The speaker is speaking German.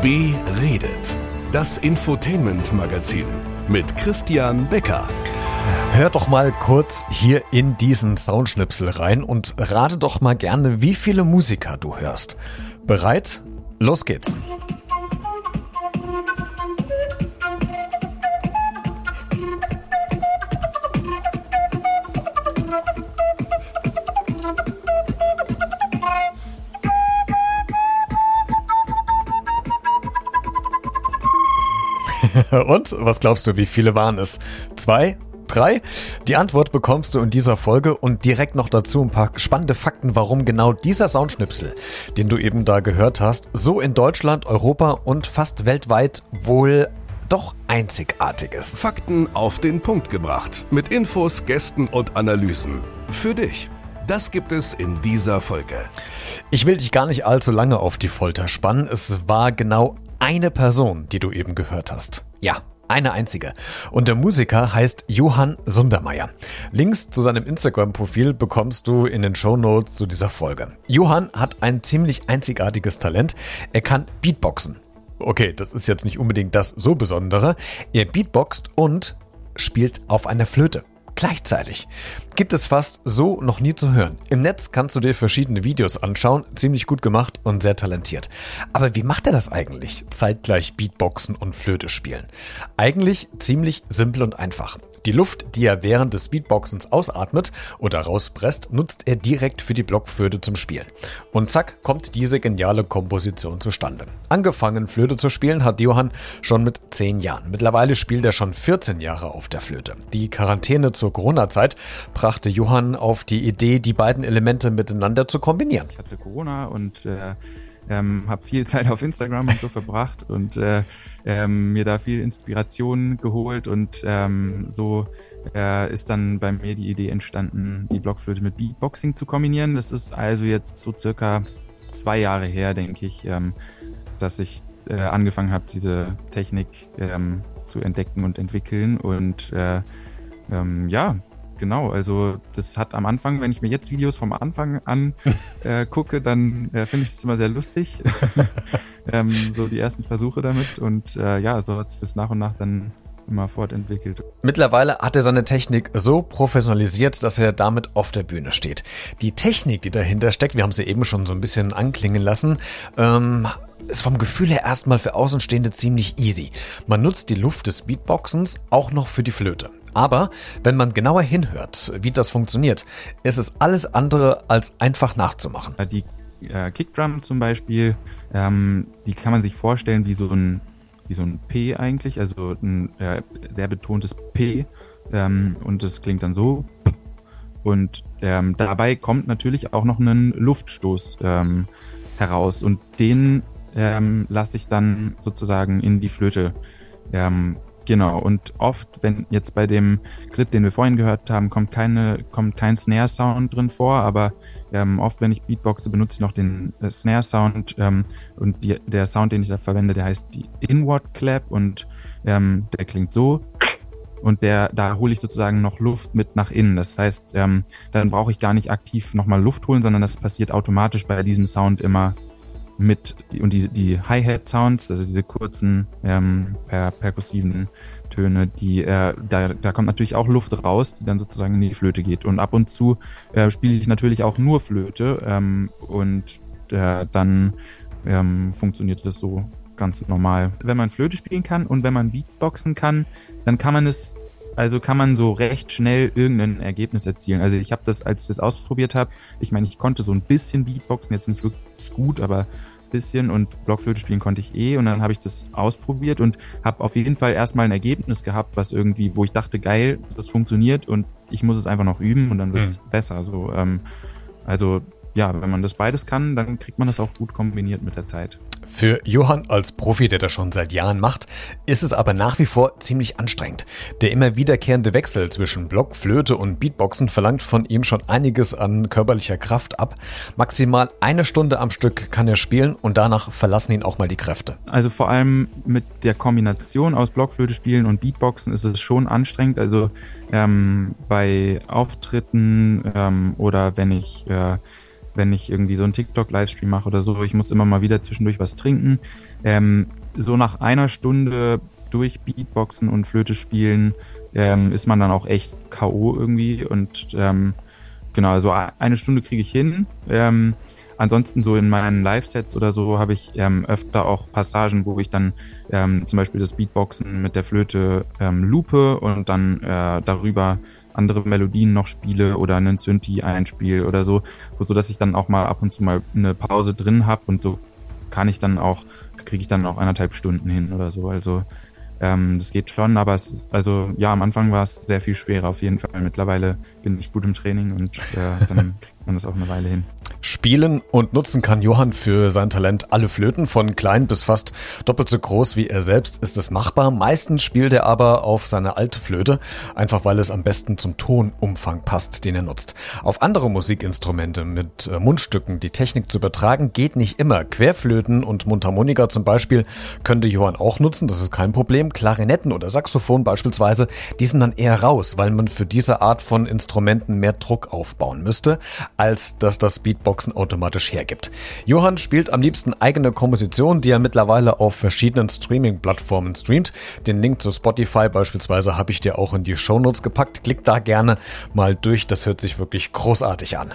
Beredet. Das Infotainment-Magazin mit Christian Becker. Hör doch mal kurz hier in diesen Soundschnipsel rein und rate doch mal gerne, wie viele Musiker du hörst. Bereit? Los geht's. Und was glaubst du, wie viele waren es? Zwei? Drei? Die Antwort bekommst du in dieser Folge und direkt noch dazu ein paar spannende Fakten, warum genau dieser Soundschnipsel, den du eben da gehört hast, so in Deutschland, Europa und fast weltweit wohl doch einzigartig ist. Fakten auf den Punkt gebracht. Mit Infos, Gästen und Analysen. Für dich. Das gibt es in dieser Folge. Ich will dich gar nicht allzu lange auf die Folter spannen. Es war genau eine Person, die du eben gehört hast. Ja, eine einzige. Und der Musiker heißt Johann Sundermeier. Links zu seinem Instagram-Profil bekommst du in den Show Notes zu dieser Folge. Johann hat ein ziemlich einzigartiges Talent. Er kann Beatboxen. Okay, das ist jetzt nicht unbedingt das so Besondere. Er beatboxt und spielt auf einer Flöte gleichzeitig. Gibt es fast so noch nie zu hören. Im Netz kannst du dir verschiedene Videos anschauen, ziemlich gut gemacht und sehr talentiert. Aber wie macht er das eigentlich? Zeitgleich Beatboxen und Flöte spielen. Eigentlich ziemlich simpel und einfach. Die Luft, die er während des Beatboxens ausatmet oder rauspresst, nutzt er direkt für die Blockflöte zum Spielen. Und zack, kommt diese geniale Komposition zustande. Angefangen Flöte zu spielen hat Johann schon mit 10 Jahren. Mittlerweile spielt er schon 14 Jahre auf der Flöte. Die Quarantäne zur Corona-Zeit brachte Johann auf die Idee, die beiden Elemente miteinander zu kombinieren. Ich hatte Corona und äh ähm, habe viel Zeit auf Instagram und so verbracht und äh, ähm, mir da viel Inspiration geholt und ähm, so äh, ist dann bei mir die Idee entstanden, die Blockflöte mit Beatboxing zu kombinieren. Das ist also jetzt so circa zwei Jahre her, denke ich, ähm, dass ich äh, angefangen habe, diese Technik ähm, zu entdecken und entwickeln und äh, ähm, ja, genau. Also das hat am Anfang, wenn ich mir jetzt Videos vom Anfang an äh, gucke, dann äh, finde ich es immer sehr lustig. ähm, so die ersten Versuche damit. Und äh, ja, so hat sich das nach und nach dann immer fortentwickelt. Mittlerweile hat er seine Technik so professionalisiert, dass er damit auf der Bühne steht. Die Technik, die dahinter steckt, wir haben sie eben schon so ein bisschen anklingen lassen, ähm, ist vom Gefühl her erstmal für Außenstehende ziemlich easy. Man nutzt die Luft des Beatboxens auch noch für die Flöte. Aber wenn man genauer hinhört, wie das funktioniert, ist es alles andere als einfach nachzumachen. Die äh, Kickdrum zum Beispiel, ähm, die kann man sich vorstellen wie so ein, wie so ein P eigentlich, also ein äh, sehr betontes P. Ähm, und das klingt dann so. Und ähm, dabei kommt natürlich auch noch ein Luftstoß ähm, heraus. Und den ähm, lasse ich dann sozusagen in die Flöte ähm, Genau, und oft, wenn jetzt bei dem Clip, den wir vorhin gehört haben, kommt, keine, kommt kein Snare-Sound drin vor, aber ähm, oft, wenn ich Beatboxe, benutze ich noch den äh, Snare-Sound ähm, und die, der Sound, den ich da verwende, der heißt die Inward Clap und ähm, der klingt so. Und der, da hole ich sozusagen noch Luft mit nach innen. Das heißt, ähm, dann brauche ich gar nicht aktiv nochmal Luft holen, sondern das passiert automatisch bei diesem Sound immer mit und die, die Hi-Hat-Sounds, also diese kurzen ähm, per, perkussiven Töne, die äh, da, da kommt natürlich auch Luft raus, die dann sozusagen in die Flöte geht. Und ab und zu äh, spiele ich natürlich auch nur Flöte ähm, und äh, dann ähm, funktioniert das so ganz normal. Wenn man Flöte spielen kann und wenn man Beatboxen kann, dann kann man es also kann man so recht schnell irgendein Ergebnis erzielen. Also ich habe das, als ich das ausprobiert habe, ich meine, ich konnte so ein bisschen Beatboxen, jetzt nicht wirklich gut, aber ein bisschen und Blockflöte spielen konnte ich eh und dann habe ich das ausprobiert und habe auf jeden Fall erstmal ein Ergebnis gehabt, was irgendwie, wo ich dachte, geil, das funktioniert und ich muss es einfach noch üben und dann wird es mhm. besser. So, ähm, also ja, wenn man das beides kann, dann kriegt man das auch gut kombiniert mit der Zeit. Für Johann als Profi, der das schon seit Jahren macht, ist es aber nach wie vor ziemlich anstrengend. Der immer wiederkehrende Wechsel zwischen Block, Flöte und Beatboxen verlangt von ihm schon einiges an körperlicher Kraft ab. Maximal eine Stunde am Stück kann er spielen und danach verlassen ihn auch mal die Kräfte. Also vor allem mit der Kombination aus Blockflöte spielen und Beatboxen ist es schon anstrengend. Also ähm, bei Auftritten ähm, oder wenn ich äh, wenn ich irgendwie so einen TikTok-Livestream mache oder so. Ich muss immer mal wieder zwischendurch was trinken. Ähm, so nach einer Stunde durch Beatboxen und Flöte spielen ähm, ist man dann auch echt K.O. irgendwie und ähm, genau, also eine Stunde kriege ich hin. Ähm, ansonsten so in meinen Live-Sets oder so habe ich ähm, öfter auch Passagen, wo ich dann ähm, zum Beispiel das Beatboxen mit der Flöte ähm, loope und dann äh, darüber andere Melodien noch spiele oder einen Synthi einspiele oder so, so dass ich dann auch mal ab und zu mal eine Pause drin habe und so kann ich dann auch, kriege ich dann auch eineinhalb Stunden hin oder so. Also ähm, das geht schon, aber es ist, also ja, am Anfang war es sehr viel schwerer auf jeden Fall. Mittlerweile bin ich gut im Training und äh, dann kriegt man das auch eine Weile hin. Spielen und nutzen kann Johann für sein Talent alle Flöten, von klein bis fast doppelt so groß wie er selbst ist es machbar. Meistens spielt er aber auf seine alte Flöte, einfach weil es am besten zum Tonumfang passt, den er nutzt. Auf andere Musikinstrumente mit äh, Mundstücken die Technik zu übertragen, geht nicht immer. Querflöten und Mundharmonika zum Beispiel könnte Johann auch nutzen, das ist kein Problem. Klarinetten oder Saxophon beispielsweise, die sind dann eher raus, weil man für diese Art von Instrumenten mehr Druck aufbauen müsste, als dass das Beatbox Beatboxen automatisch hergibt. Johann spielt am liebsten eigene Kompositionen, die er mittlerweile auf verschiedenen Streaming-Plattformen streamt. Den Link zu Spotify beispielsweise habe ich dir auch in die Shownotes gepackt. Klick da gerne mal durch, das hört sich wirklich großartig an.